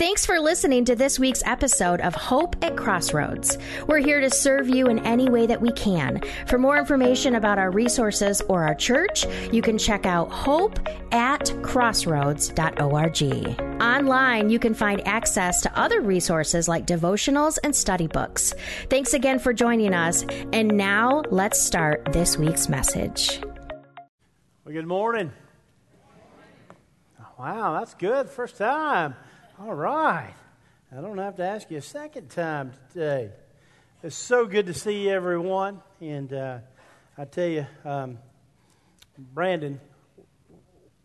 Thanks for listening to this week's episode of Hope at Crossroads. We're here to serve you in any way that we can. For more information about our resources or our church, you can check out hope at crossroads.org. Online, you can find access to other resources like devotionals and study books. Thanks again for joining us. And now let's start this week's message. Well, good morning. Wow, that's good. First time. All right. I don't have to ask you a second time today. It's so good to see everyone. And uh, I tell you, um, Brandon,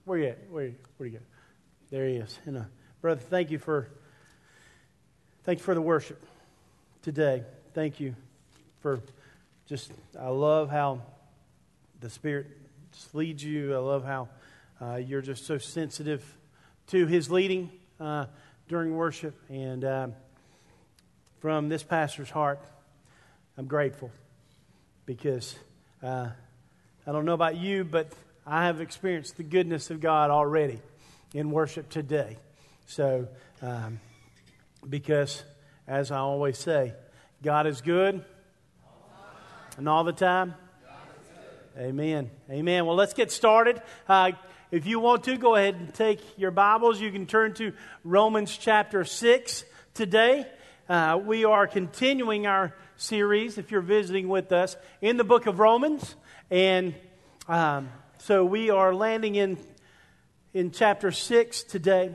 where you at? Where, where you go? There he is. And, uh, brother, thank you for thank you for the worship today. Thank you for just. I love how the Spirit leads you. I love how uh, you're just so sensitive to His leading. Uh, during worship. And um, from this pastor's heart, I'm grateful because uh, I don't know about you, but I have experienced the goodness of God already in worship today. So, um, because as I always say, God is good and all the time. Amen. Amen. Well, let's get started. Uh, if you want to, go ahead and take your Bibles. You can turn to Romans chapter 6 today. Uh, we are continuing our series, if you're visiting with us, in the book of Romans. And um, so we are landing in, in chapter 6 today.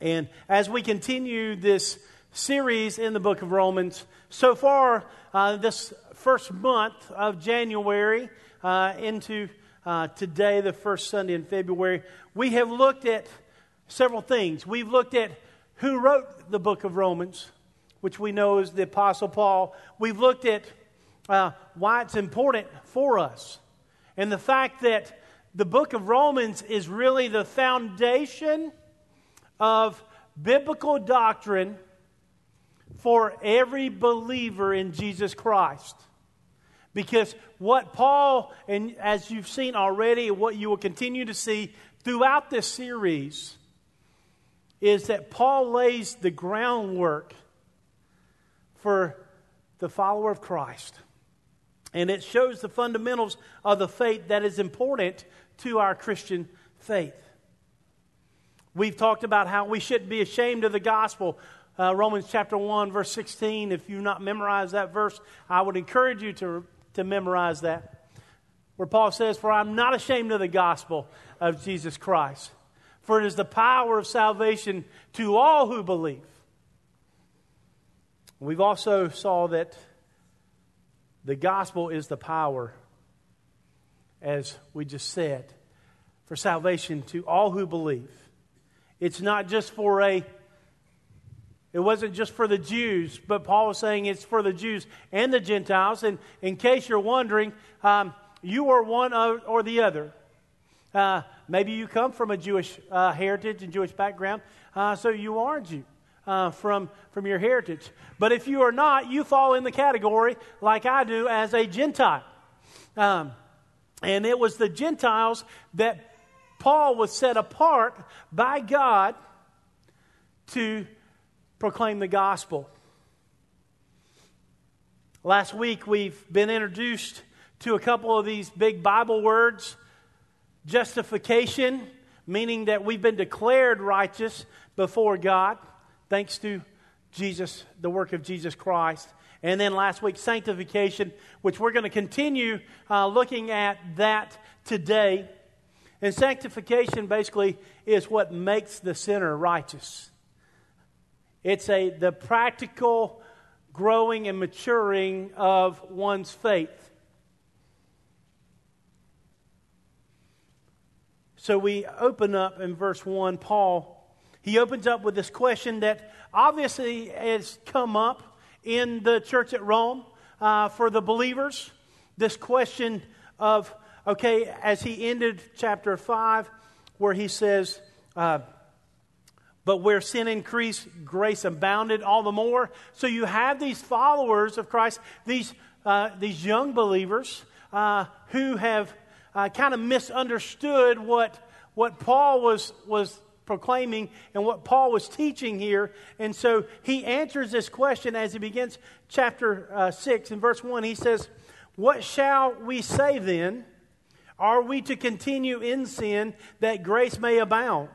And as we continue this series in the book of Romans, so far, uh, this first month of January uh, into uh, today, the first Sunday in February, we have looked at several things. We've looked at who wrote the book of Romans, which we know is the Apostle Paul. We've looked at uh, why it's important for us and the fact that the book of Romans is really the foundation of biblical doctrine for every believer in Jesus Christ. Because what Paul, and as you've seen already, what you will continue to see throughout this series, is that Paul lays the groundwork for the follower of Christ. And it shows the fundamentals of the faith that is important to our Christian faith. We've talked about how we shouldn't be ashamed of the gospel. Uh, Romans chapter 1, verse 16. If you've not memorized that verse, I would encourage you to to memorize that. Where Paul says, For I'm not ashamed of the gospel of Jesus Christ, for it is the power of salvation to all who believe. We've also saw that the gospel is the power, as we just said, for salvation to all who believe. It's not just for a it wasn't just for the Jews, but Paul was saying it's for the Jews and the Gentiles. And in case you're wondering, um, you are one or the other. Uh, maybe you come from a Jewish uh, heritage and Jewish background, uh, so you are a Jew uh, from, from your heritage. But if you are not, you fall in the category, like I do, as a Gentile. Um, and it was the Gentiles that Paul was set apart by God to proclaim the gospel. Last week, we've been introduced to a couple of these big Bible words justification, meaning that we've been declared righteous before God, thanks to Jesus, the work of Jesus Christ. And then last week, sanctification, which we're going to continue uh, looking at that today. And sanctification basically is what makes the sinner righteous. It's a, the practical growing and maturing of one's faith. So we open up in verse 1, Paul, he opens up with this question that obviously has come up in the church at Rome uh, for the believers. This question of, okay, as he ended chapter 5, where he says, uh, but where sin increased, grace abounded all the more. So you have these followers of Christ, these, uh, these young believers uh, who have uh, kind of misunderstood what, what Paul was, was proclaiming and what Paul was teaching here. And so he answers this question as he begins chapter uh, 6 in verse 1. He says, What shall we say then? Are we to continue in sin that grace may abound?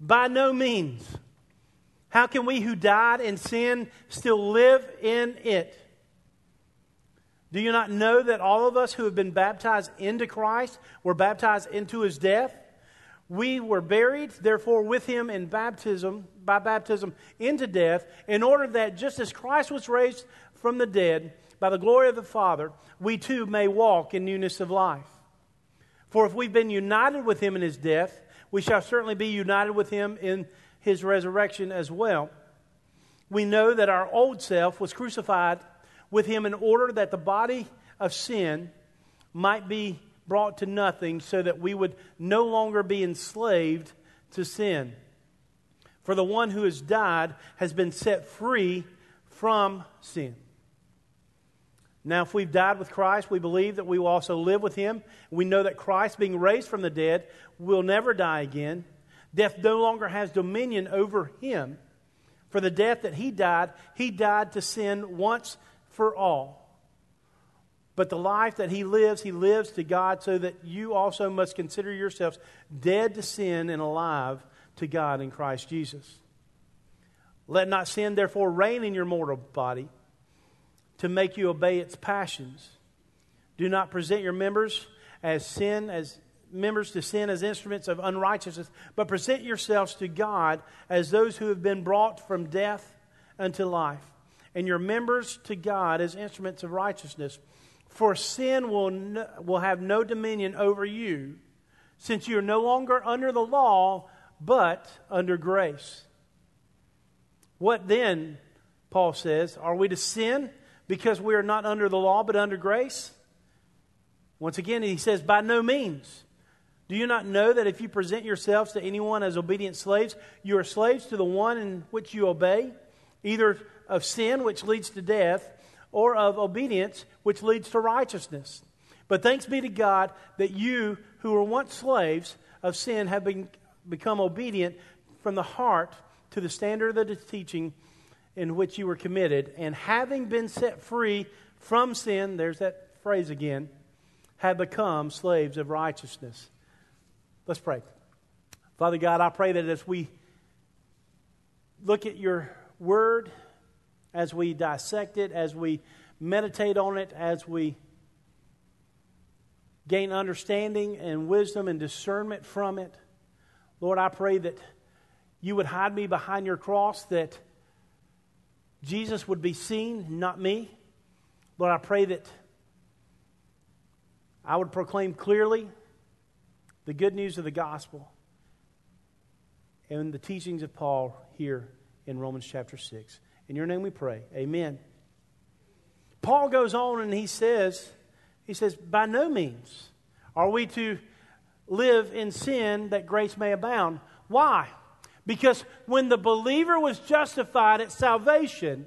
By no means. How can we who died in sin still live in it? Do you not know that all of us who have been baptized into Christ were baptized into his death? We were buried, therefore, with him in baptism, by baptism into death, in order that just as Christ was raised from the dead by the glory of the Father, we too may walk in newness of life. For if we've been united with him in his death, we shall certainly be united with him in his resurrection as well. We know that our old self was crucified with him in order that the body of sin might be brought to nothing so that we would no longer be enslaved to sin. For the one who has died has been set free from sin. Now, if we've died with Christ, we believe that we will also live with him. We know that Christ, being raised from the dead, will never die again. Death no longer has dominion over him. For the death that he died, he died to sin once for all. But the life that he lives, he lives to God, so that you also must consider yourselves dead to sin and alive to God in Christ Jesus. Let not sin, therefore, reign in your mortal body to make you obey its passions. Do not present your members as sin, as members to sin as instruments of unrighteousness, but present yourselves to God as those who have been brought from death unto life, and your members to God as instruments of righteousness. For sin will, no, will have no dominion over you, since you are no longer under the law, but under grace. What then, Paul says, are we to sin because we are not under the law, but under grace? Once again, he says, by no means. Do you not know that if you present yourselves to anyone as obedient slaves, you are slaves to the one in which you obey, either of sin, which leads to death, or of obedience, which leads to righteousness. But thanks be to God that you, who were once slaves of sin, have been, become obedient from the heart to the standard of the teaching in which you were committed. And having been set free from sin, there's that phrase again, have become slaves of righteousness. Let's pray. Father God, I pray that as we look at your word, as we dissect it, as we meditate on it, as we gain understanding and wisdom and discernment from it. Lord, I pray that you would hide me behind your cross, that Jesus would be seen, not me. Lord, I pray that I would proclaim clearly the good news of the gospel and the teachings of Paul here in Romans chapter 6. In your name we pray. Amen. Paul goes on and he says, he says, by no means are we to live in sin that grace may abound. Why? Because when the believer was justified at salvation,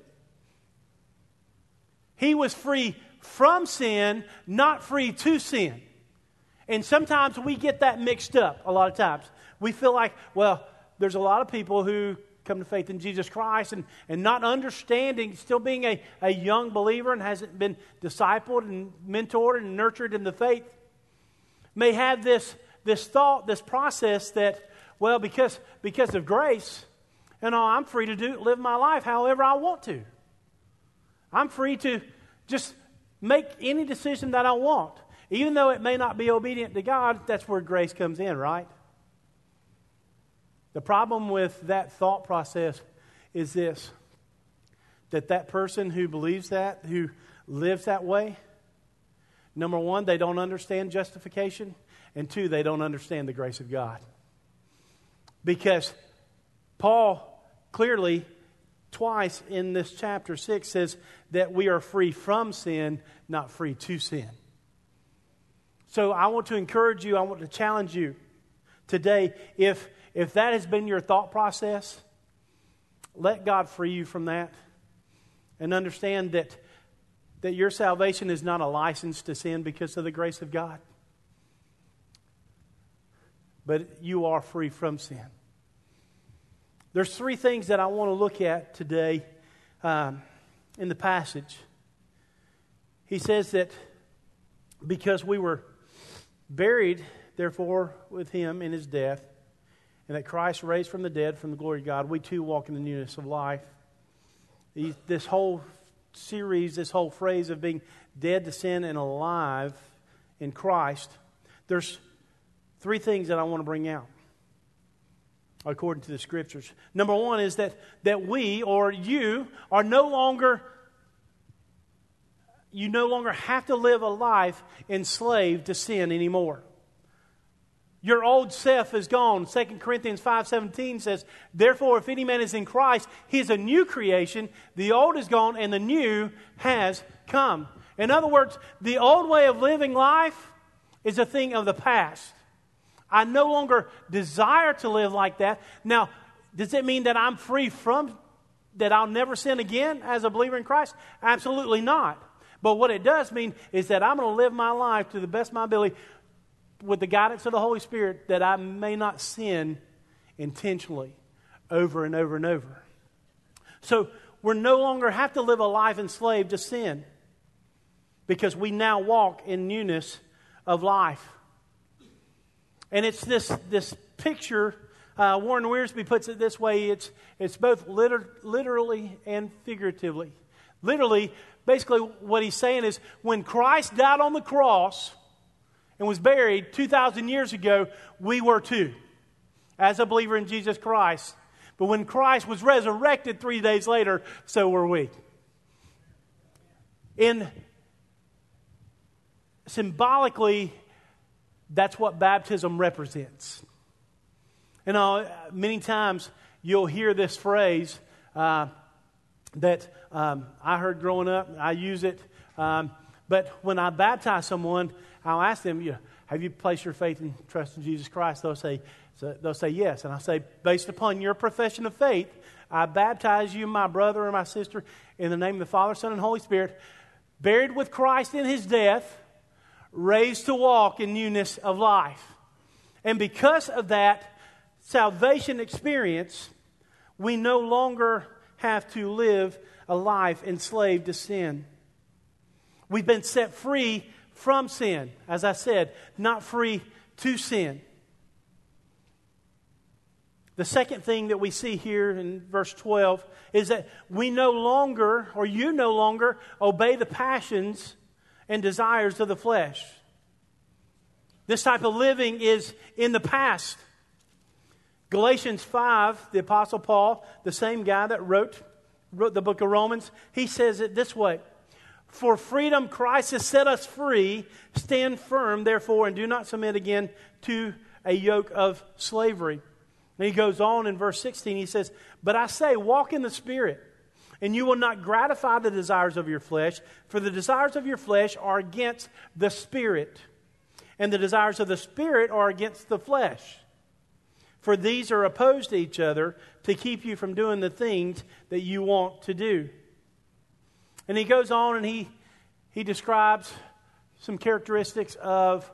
he was free from sin, not free to sin. And sometimes we get that mixed up a lot of times. We feel like, well, there's a lot of people who come to faith in Jesus Christ and, and not understanding, still being a, a young believer and hasn't been discipled and mentored and nurtured in the faith, may have this, this thought, this process that, well, because, because of grace, you know, I'm free to do, live my life however I want to. I'm free to just make any decision that I want. Even though it may not be obedient to God, that's where grace comes in, right? The problem with that thought process is this that that person who believes that, who lives that way, number one, they don't understand justification, and two, they don't understand the grace of God. Because Paul clearly, twice in this chapter 6, says that we are free from sin, not free to sin. So I want to encourage you, I want to challenge you today if if that has been your thought process, let God free you from that and understand that, that your salvation is not a license to sin because of the grace of God. But you are free from sin. There's three things that I want to look at today um, in the passage. He says that because we were buried, therefore, with him in his death, and that Christ raised from the dead from the glory of God, we too walk in the newness of life. This whole series, this whole phrase of being dead to sin and alive in Christ, there's three things that I want to bring out according to the scriptures. Number one is that, that we or you are no longer you no longer have to live a life enslaved to sin anymore. Your old self is gone. 2 Corinthians 5:17 says, "Therefore if any man is in Christ, he is a new creation. The old is gone and the new has come." In other words, the old way of living life is a thing of the past. I no longer desire to live like that. Now, does it mean that I'm free from that I'll never sin again as a believer in Christ? Absolutely not. But what it does mean is that I'm going to live my life to the best of my ability with the guidance of the Holy Spirit that I may not sin intentionally over and over and over. So we no longer have to live a life enslaved to sin because we now walk in newness of life. And it's this, this picture, uh, Warren Wiersbe puts it this way it's, it's both liter- literally and figuratively. Literally, basically, what he's saying is when Christ died on the cross, and was buried 2,000 years ago, we were too, as a believer in Jesus Christ. But when Christ was resurrected three days later, so were we. In symbolically, that's what baptism represents. You know, many times you'll hear this phrase uh, that um, I heard growing up. I use it. Um, but when I baptize someone, I'll ask them, you know, have you placed your faith and trust in Jesus Christ? They'll say, they'll say yes. And I say, based upon your profession of faith, I baptize you, my brother and my sister, in the name of the Father, Son, and Holy Spirit, buried with Christ in his death, raised to walk in newness of life. And because of that salvation experience, we no longer have to live a life enslaved to sin. We've been set free from sin, as I said, not free to sin. The second thing that we see here in verse 12 is that we no longer, or you no longer, obey the passions and desires of the flesh. This type of living is in the past. Galatians 5, the Apostle Paul, the same guy that wrote, wrote the book of Romans, he says it this way for freedom, Christ has set us free. Stand firm, therefore, and do not submit again to a yoke of slavery. And he goes on in verse 16, he says, But I say, walk in the Spirit, and you will not gratify the desires of your flesh, for the desires of your flesh are against the Spirit, and the desires of the Spirit are against the flesh. For these are opposed to each other to keep you from doing the things that you want to do. And he goes on and he, he describes some characteristics of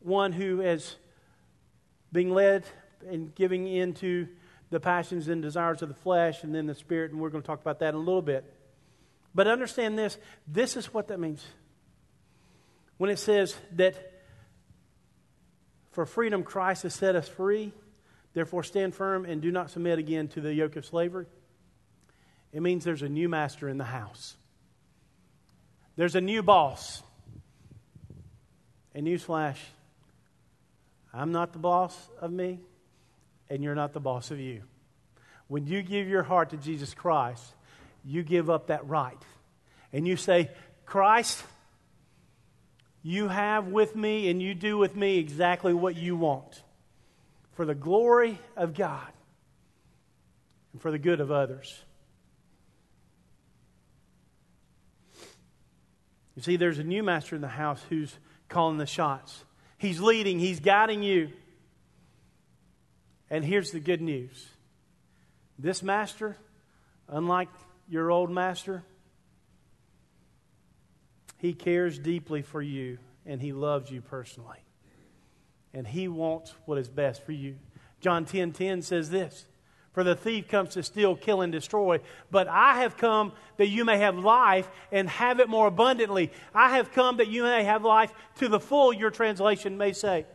one who is being led and giving into the passions and desires of the flesh and then the spirit, and we're going to talk about that in a little bit. But understand this this is what that means. When it says that for freedom Christ has set us free, therefore stand firm and do not submit again to the yoke of slavery. It means there's a new master in the house. There's a new boss. And newsflash, I'm not the boss of me, and you're not the boss of you. When you give your heart to Jesus Christ, you give up that right. And you say, Christ, you have with me and you do with me exactly what you want for the glory of God and for the good of others. You see, there's a new master in the house who's calling the shots. He's leading, he's guiding you. And here's the good news this master, unlike your old master, he cares deeply for you and he loves you personally. And he wants what is best for you. John 10:10 10, 10 says this: For the thief comes to steal, kill, and destroy. But I have come that you may have life and have it more abundantly. I have come that you may have life to the full, your translation may say.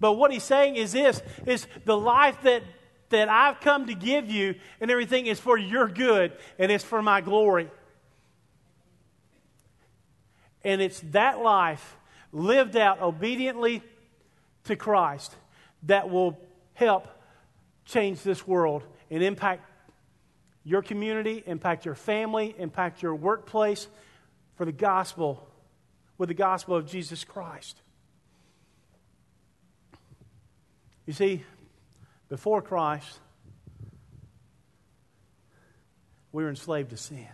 But what he's saying is this is the life that, that I've come to give you and everything is for your good and it's for my glory. And it's that life lived out obediently to Christ that will help change this world and impact your community, impact your family, impact your workplace for the gospel, with the gospel of Jesus Christ. You see, before Christ, we were enslaved to sin.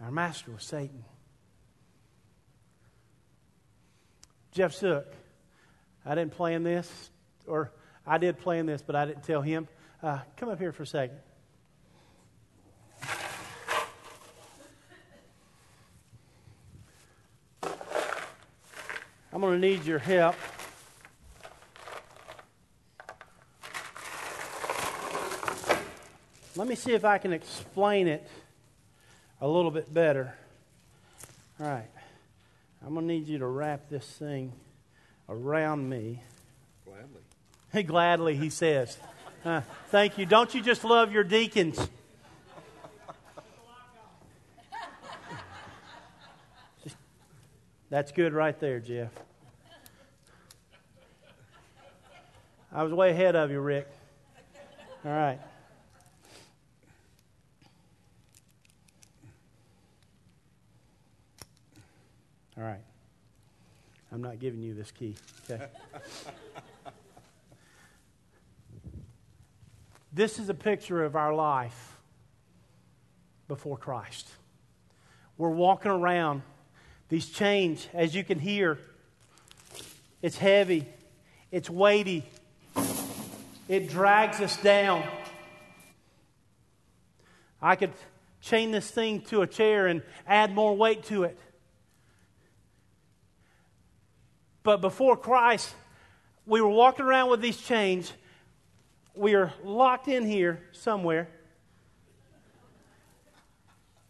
Our master was Satan. Jeff Sook, I didn't plan this, or I did plan this, but I didn't tell him. Uh, come up here for a second. I'm going to need your help. Let me see if I can explain it a little bit better. All right. I'm going to need you to wrap this thing around me. Gladly. Gladly, he says. Uh, thank you. Don't you just love your deacons? That's good right there, Jeff. I was way ahead of you, Rick. All right. All right. I'm not giving you this key. Okay. This is a picture of our life before Christ. We're walking around. These chains, as you can hear, it's heavy, it's weighty, it drags us down. I could chain this thing to a chair and add more weight to it. But before Christ, we were walking around with these chains we are locked in here somewhere,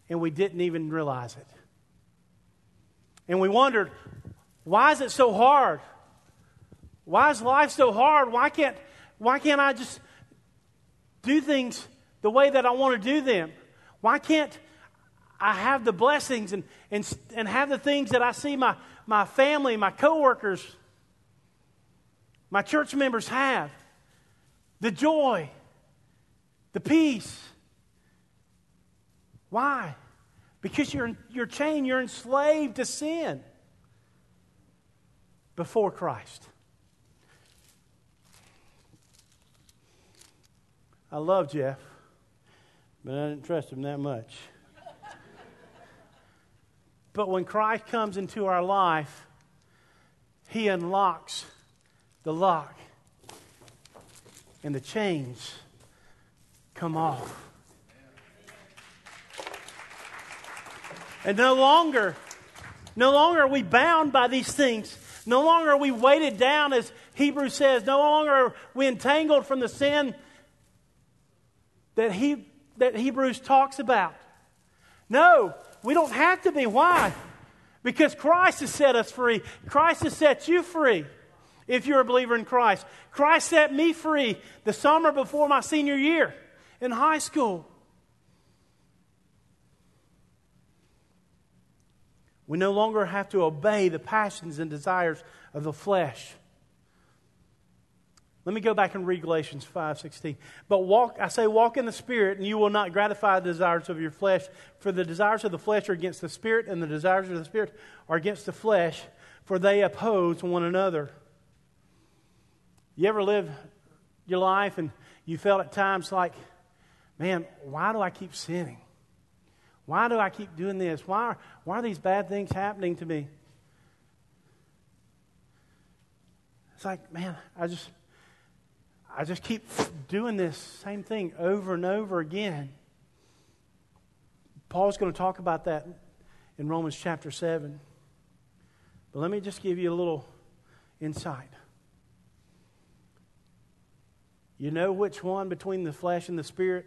and we didn't even realize it. And we wondered, why is it so hard? Why is life so hard? Why can't, why can't I just do things the way that I want to do them? Why can't I have the blessings and, and, and have the things that I see my, my family, my coworkers, my church members have? the joy, the peace. Why? Because you're, you're chained, you're enslaved to sin before Christ. I love Jeff, but I didn't trust him that much. But when Christ comes into our life, he unlocks the lock and the chains come off. And no longer, no longer are we bound by these things. No longer are we weighted down, as Hebrews says. No longer are we entangled from the sin that, he, that Hebrews talks about. No, we don't have to be. Why? Because Christ has set us free. Christ has set you free if you're a believer in Christ. Christ set me free the summer before my senior year in high school. We no longer have to obey the passions and desires of the flesh. Let me go back and read Galatians 5:16. But walk I say walk in the spirit and you will not gratify the desires of your flesh for the desires of the flesh are against the spirit and the desires of the spirit are against the flesh for they oppose one another you ever live your life and you felt at times like, man, why do I keep sinning? Why do I keep doing this? Why are, why are these bad things happening to me? It's like, man, I just I just keep doing this same thing over and over again. Paul's going to talk about that in Romans chapter 7. But let me just give you a little insight. You know which one between the flesh and the spirit?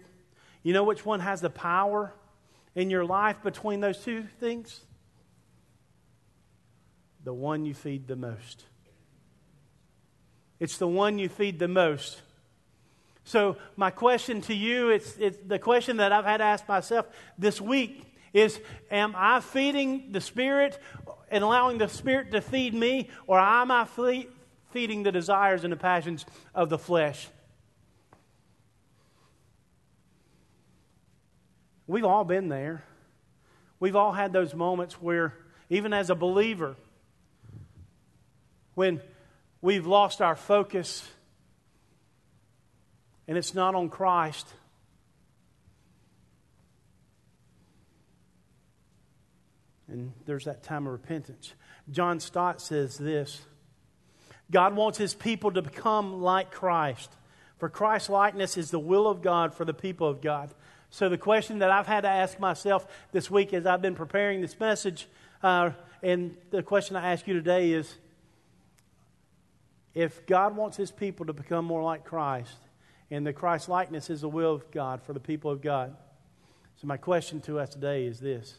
You know which one has the power in your life between those two things? The one you feed the most. It's the one you feed the most. So, my question to you, it's, it's the question that I've had to ask myself this week is Am I feeding the Spirit and allowing the Spirit to feed me, or am I feeding the desires and the passions of the flesh? We've all been there. We've all had those moments where, even as a believer, when we've lost our focus and it's not on Christ. And there's that time of repentance. John Stott says this God wants his people to become like Christ. For Christ's likeness is the will of God for the people of God. So, the question that I've had to ask myself this week as I've been preparing this message, uh, and the question I ask you today is if God wants his people to become more like Christ, and the Christ likeness is the will of God for the people of God. So, my question to us today is this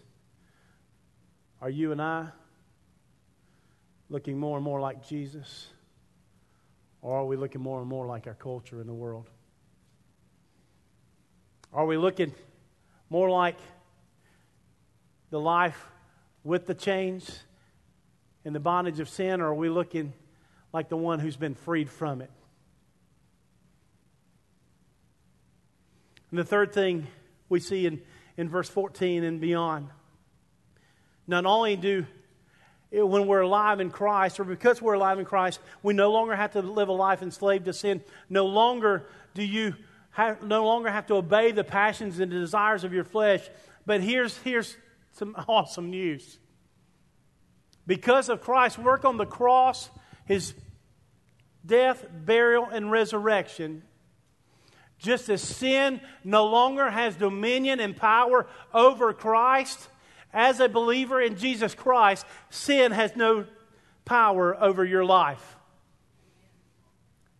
Are you and I looking more and more like Jesus? Or are we looking more and more like our culture in the world? Are we looking more like the life with the chains and the bondage of sin, or are we looking like the one who's been freed from it. And the third thing we see in, in verse 14 and beyond not only do when we're alive in Christ, or because we're alive in Christ, we no longer have to live a life enslaved to sin. No longer do you have, no longer have to obey the passions and the desires of your flesh. But here's, here's some awesome news. Because of Christ's work on the cross, his death, burial, and resurrection, just as sin no longer has dominion and power over Christ, as a believer in Jesus Christ, sin has no power over your life.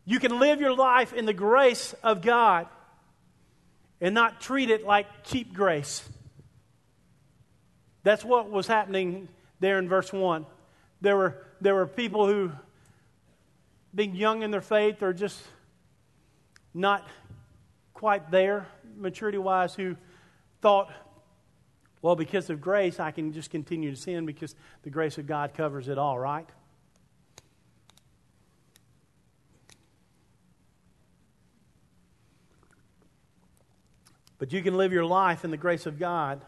You can live your life in the grace of God and not treat it like cheap grace. That's what was happening there in verse 1. There were, there were people who being young in their faith or just not quite there, maturity wise, who thought, well, because of grace, I can just continue to sin because the grace of God covers it all, right? But you can live your life in the grace of God.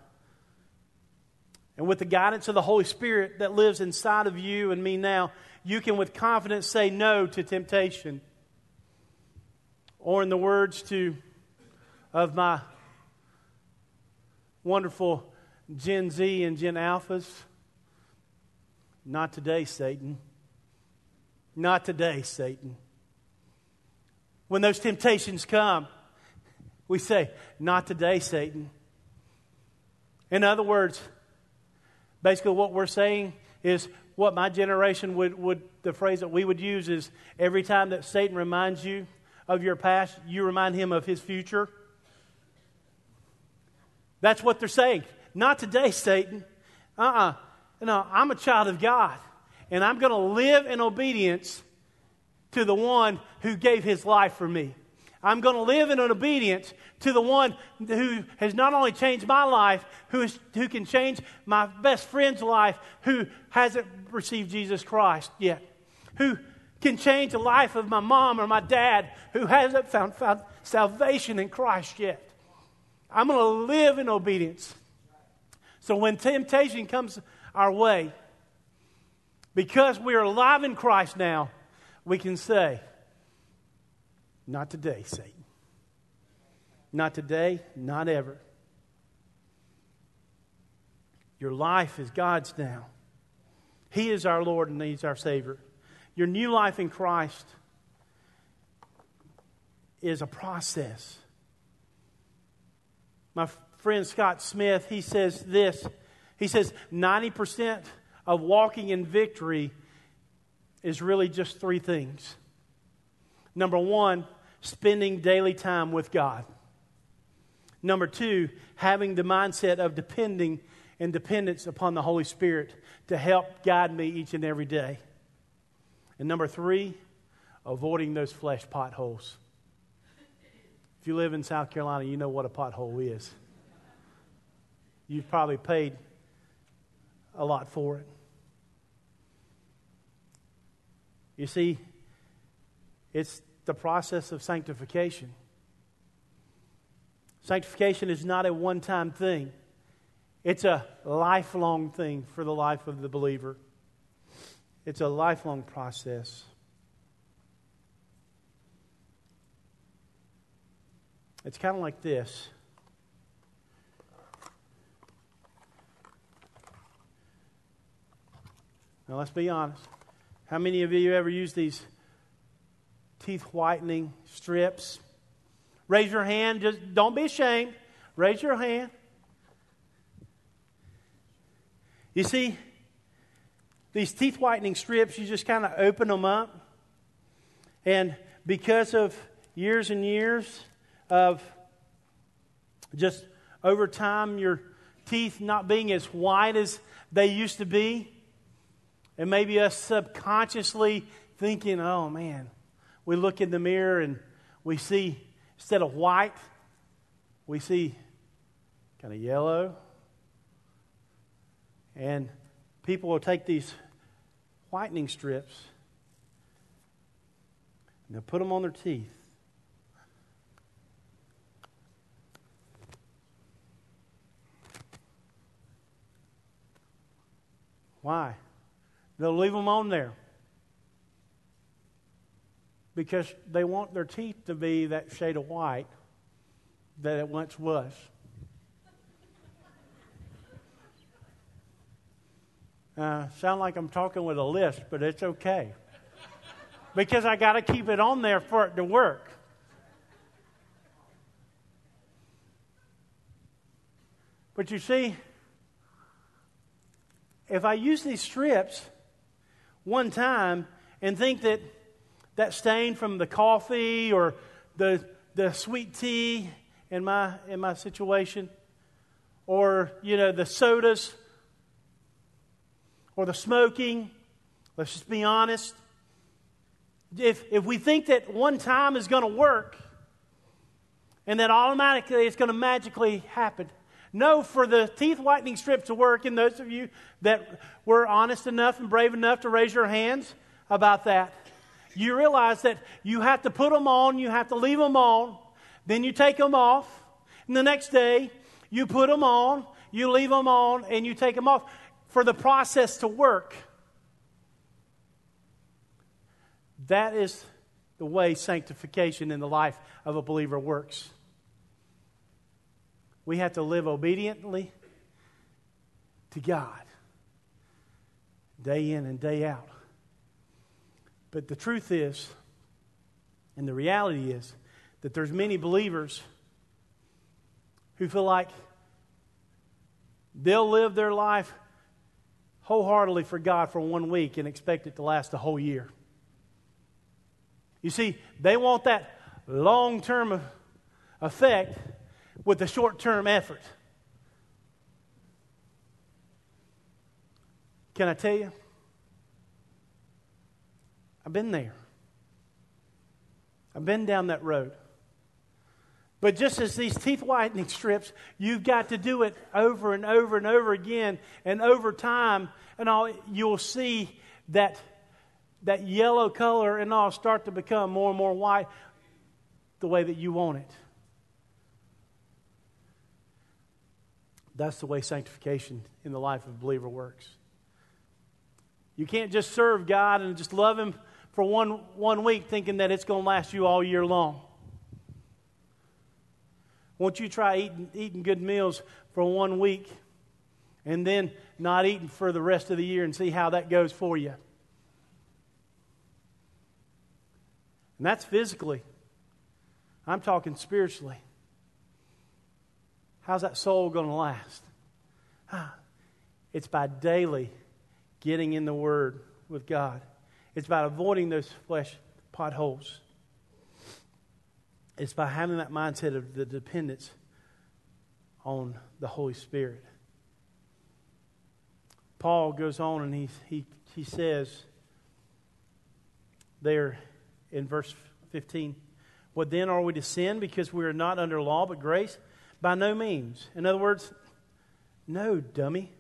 And with the guidance of the Holy Spirit that lives inside of you and me now, you can with confidence say no to temptation. Or, in the words to, of my wonderful Gen Z and Gen Alphas, not today, Satan. Not today, Satan. When those temptations come, we say, Not today, Satan. In other words, basically what we're saying is what my generation would, would, the phrase that we would use is every time that Satan reminds you of your past, you remind him of his future. That's what they're saying. Not today, Satan. Uh uh-uh. uh No, I'm a child of God, and I'm going to live in obedience to the one who gave his life for me. I'm going to live in obedience to the one who has not only changed my life, who, is, who can change my best friend's life, who hasn't received Jesus Christ yet, who can change the life of my mom or my dad, who hasn't found, found salvation in Christ yet. I'm going to live in obedience. So when temptation comes our way, because we are alive in Christ now, we can say, not today, Satan. Not today, not ever. Your life is God's now. He is our Lord and He's our Savior. Your new life in Christ is a process. My friend Scott Smith, he says this. He says 90% of walking in victory is really just three things. Number one, spending daily time with God. Number two, having the mindset of depending and dependence upon the Holy Spirit to help guide me each and every day. And number three, avoiding those flesh potholes. If you live in South Carolina, you know what a pothole is. You've probably paid a lot for it. You see, it's the process of sanctification. Sanctification is not a one time thing, it's a lifelong thing for the life of the believer. It's a lifelong process. It's kind of like this. Now, let's be honest. How many of you ever use these teeth whitening strips? Raise your hand. Just don't be ashamed. Raise your hand. You see, these teeth whitening strips, you just kind of open them up. And because of years and years of just over time, your teeth not being as white as they used to be, and maybe us subconsciously thinking, oh man, we look in the mirror and we see, instead of white, we see kind of yellow. And people will take these whitening strips and they'll put them on their teeth. Why? They'll leave them on there because they want their teeth to be that shade of white that it once was. Uh, sound like I'm talking with a list, but it's okay. because I got to keep it on there for it to work. But you see, if I use these strips, one time and think that that stain from the coffee or the, the sweet tea in my, in my situation, or, you know, the sodas, or the smoking, let's just be honest. If, if we think that one time is going to work and that automatically it's going to magically happen, no, for the teeth whitening strip to work, and those of you that were honest enough and brave enough to raise your hands about that, you realize that you have to put them on, you have to leave them on, then you take them off, and the next day you put them on, you leave them on, and you take them off for the process to work. That is the way sanctification in the life of a believer works. We have to live obediently to God day in and day out. But the truth is, and the reality is, that there's many believers who feel like they'll live their life wholeheartedly for God for one week and expect it to last a whole year. You see, they want that long term effect with a short term effort. Can I tell you? I've been there. I've been down that road. But just as these teeth whitening strips, you've got to do it over and over and over again. And over time, and all, you'll see that, that yellow color and all start to become more and more white the way that you want it. That's the way sanctification in the life of a believer works. You can't just serve God and just love Him for one, one week thinking that it's going to last you all year long. Won't you try eating, eating good meals for one week and then not eating for the rest of the year and see how that goes for you? And that's physically. I'm talking spiritually. How's that soul going to last? It's by daily getting in the Word with God. It's about avoiding those flesh potholes. It's by having that mindset of the dependence on the Holy Spirit. Paul goes on and he, he, he says there in verse 15, What then are we to sin because we are not under law but grace? By no means. In other words, no, dummy.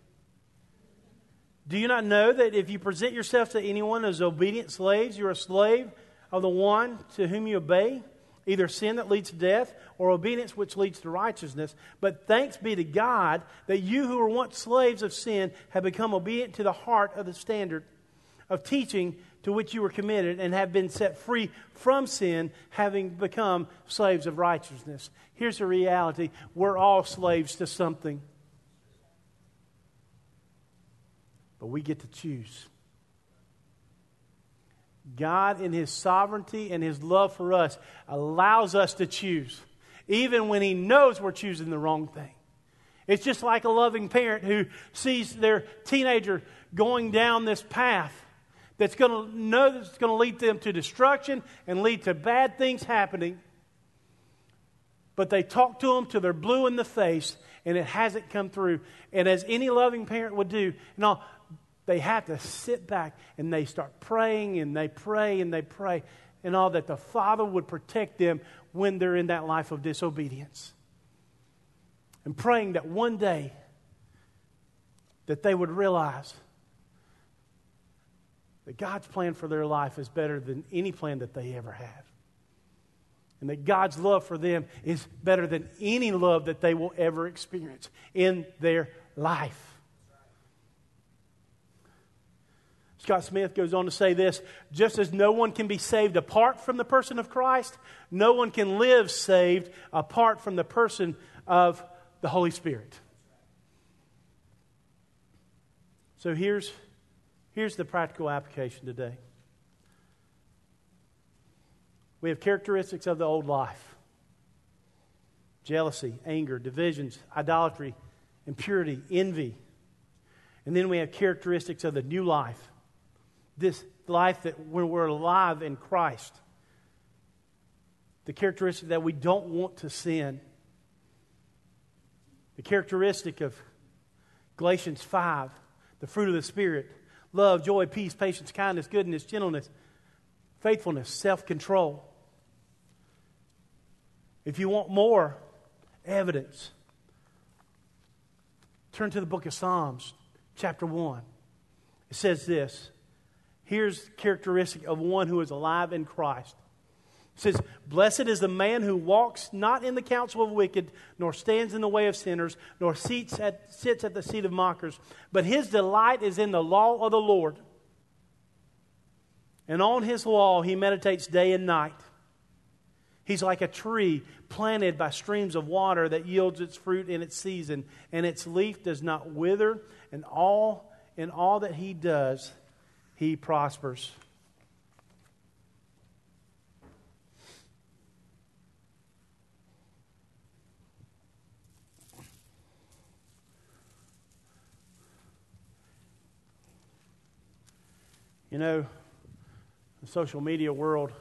Do you not know that if you present yourself to anyone as obedient slaves, you're a slave of the one to whom you obey? Either sin that leads to death or obedience which leads to righteousness. But thanks be to God that you who were once slaves of sin have become obedient to the heart of the standard of teaching to which you were committed and have been set free from sin, having become slaves of righteousness. Here's the reality we're all slaves to something. But we get to choose. God, in His sovereignty and His love for us, allows us to choose, even when He knows we're choosing the wrong thing. It's just like a loving parent who sees their teenager going down this path that's going to know that's going to lead them to destruction and lead to bad things happening. But they talk to them till they're blue in the face and it hasn't come through. And as any loving parent would do, know, they have to sit back and they start praying and they pray and they pray and all that the Father would protect them when they're in that life of disobedience. And praying that one day that they would realize that God's plan for their life is better than any plan that they ever had. And that God's love for them is better than any love that they will ever experience in their life. Scott Smith goes on to say this just as no one can be saved apart from the person of Christ, no one can live saved apart from the person of the Holy Spirit. So here's, here's the practical application today. We have characteristics of the old life jealousy, anger, divisions, idolatry, impurity, envy. And then we have characteristics of the new life this life that when we're alive in Christ, the characteristic that we don't want to sin, the characteristic of Galatians 5, the fruit of the Spirit love, joy, peace, patience, kindness, goodness, gentleness, faithfulness, self control. If you want more evidence, turn to the book of Psalms, chapter 1. It says this here's characteristic of one who is alive in Christ. It says, Blessed is the man who walks not in the counsel of wicked, nor stands in the way of sinners, nor sits at, sits at the seat of mockers, but his delight is in the law of the Lord. And on his law he meditates day and night. He's like a tree planted by streams of water that yields its fruit in its season, and its leaf does not wither, and all in all that he does he prospers. You know, the social media world,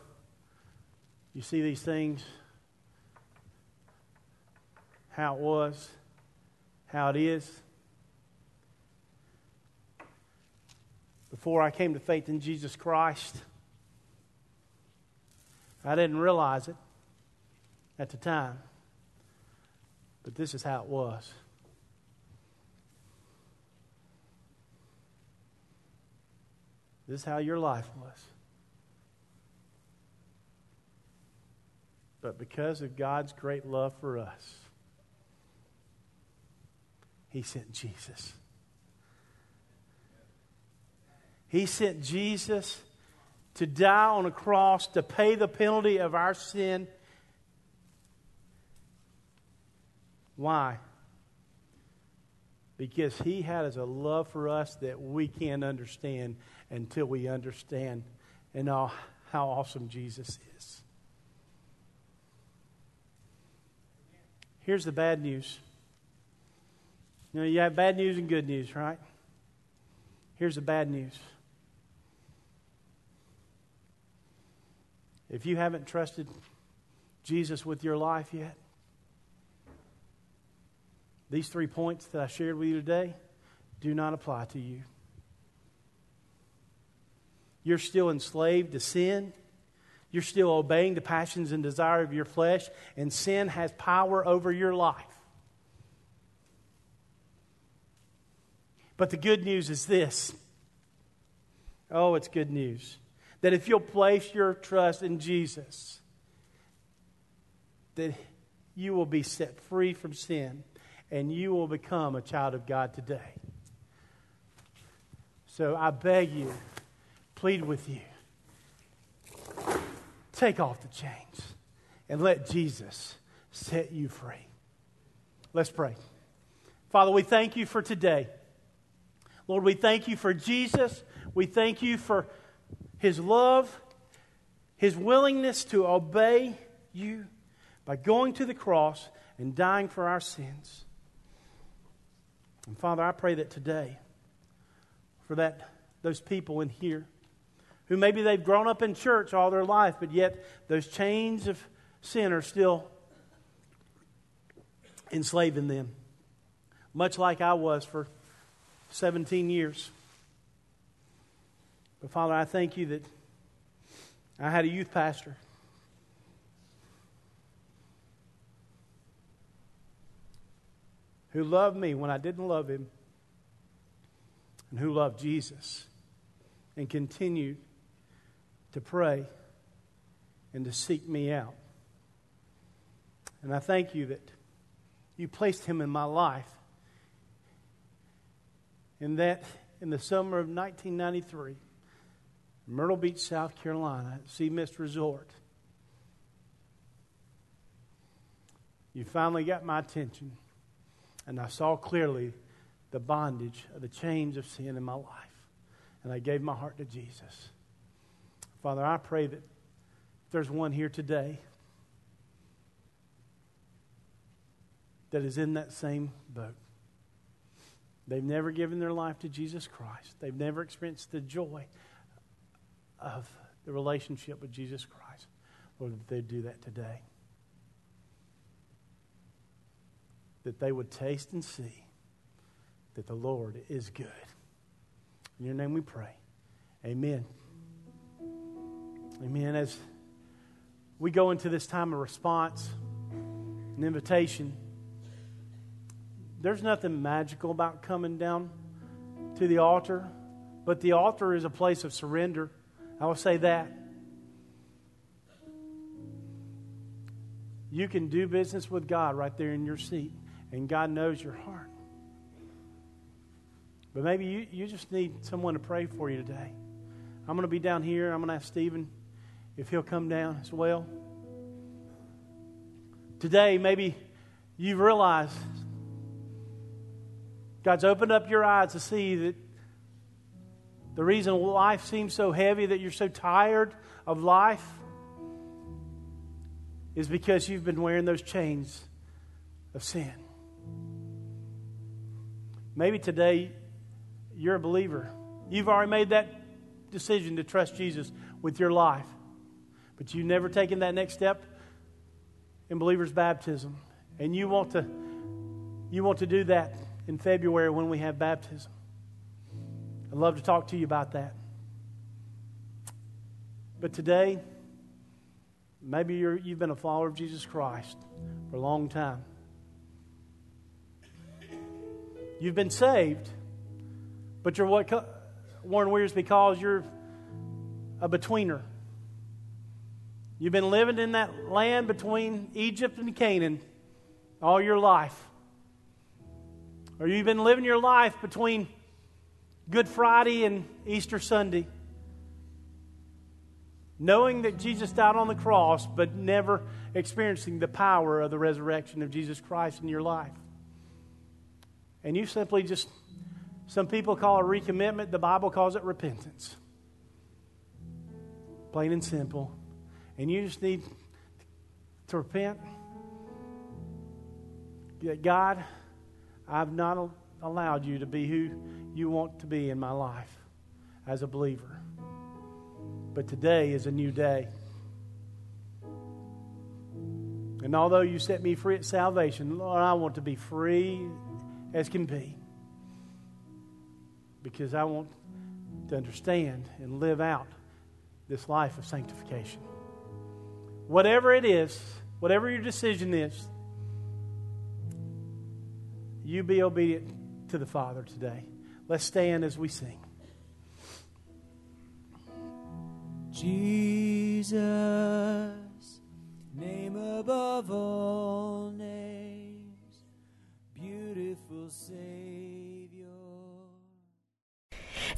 you see these things, how it was, how it is. Before I came to faith in Jesus Christ. I didn't realize it at the time, but this is how it was. This is how your life was. But because of God's great love for us, He sent Jesus. He sent Jesus to die on a cross to pay the penalty of our sin. Why? Because he has a love for us that we can't understand until we understand and know how awesome Jesus is. Here's the bad news. You know, you have bad news and good news, right? Here's the bad news. If you haven't trusted Jesus with your life yet? These three points that I shared with you today do not apply to you. You're still enslaved to sin. You're still obeying the passions and desire of your flesh, and sin has power over your life. But the good news is this. Oh, it's good news. That if you'll place your trust in Jesus, that you will be set free from sin and you will become a child of God today. So I beg you, plead with you, take off the chains and let Jesus set you free. Let's pray. Father, we thank you for today. Lord, we thank you for Jesus. We thank you for his love, his willingness to obey you by going to the cross and dying for our sins. And Father, I pray that today, for that those people in here who maybe they've grown up in church all their life, but yet those chains of sin are still enslaving them, much like I was for 17 years. But Father, I thank you that I had a youth pastor who loved me when I didn't love him, and who loved Jesus and continued to pray and to seek me out. And I thank you that you placed him in my life. And that in the summer of 1993, Myrtle Beach, South Carolina, Sea Mist Resort, you finally got my attention and I saw clearly the bondage of the chains of sin in my life. And I gave my heart to Jesus. Father, I pray that if there's one here today that is in that same boat, they've never given their life to Jesus Christ, they've never experienced the joy of the relationship with Jesus Christ, Lord, that they do that today. that they would taste and see that the Lord is good. In your name we pray. Amen. Amen. As we go into this time of response, an invitation, there's nothing magical about coming down to the altar, but the altar is a place of surrender. I will say that. You can do business with God right there in your seat and God knows your heart. But maybe you, you just need someone to pray for you today. I'm going to be down here. I'm going to ask Stephen if he'll come down as well. Today, maybe you've realized God's opened up your eyes to see that the reason life seems so heavy, that you're so tired of life, is because you've been wearing those chains of sin. Maybe today you're a believer. You've already made that decision to trust Jesus with your life, but you've never taken that next step in believer's baptism. And you want to you want to do that in February when we have baptism. I'd love to talk to you about that. But today, maybe you have been a follower of Jesus Christ for a long time. You've been saved, but you're what Warren Wiersbe calls you're a betweener. You've been living in that land between Egypt and Canaan all your life. Or you've been living your life between Good Friday and Easter Sunday, knowing that Jesus died on the cross, but never experiencing the power of the resurrection of Jesus Christ in your life and you simply just, some people call it recommitment, the Bible calls it repentance. Plain and simple. And you just need to repent. That God, I've not allowed you to be who you want to be in my life as a believer. But today is a new day. And although you set me free at salvation, Lord, I want to be free as can be. Because I want to understand and live out this life of sanctification. Whatever it is, whatever your decision is, you be obedient to the Father today. Let's stand as we sing. Jesus, name above all names, beautiful Savior.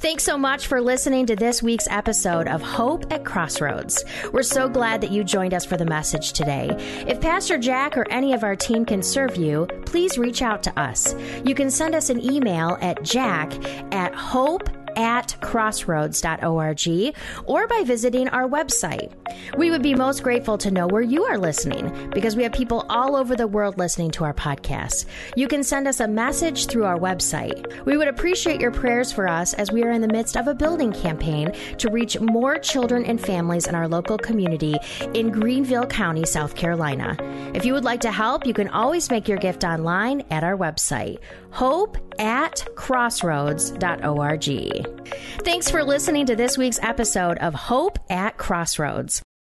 Thanks so much for listening to this week's episode of Hope at Crossroads. We're so glad that you joined us for the message today. If Pastor Jack or any of our team can serve you, please reach out to us. You can send us an email at jack at hope at crossroads.org or by visiting our website. We would be most grateful to know where you are listening because we have people all over the world listening to our podcast. You can send us a message through our website. We would appreciate your prayers for us as we are in the midst of a building campaign to reach more children and families in our local community in Greenville County, South Carolina. If you would like to help, you can always make your gift online at our website, hope at crossroads.org. Thanks for listening to this week's episode of Hope at Crossroads.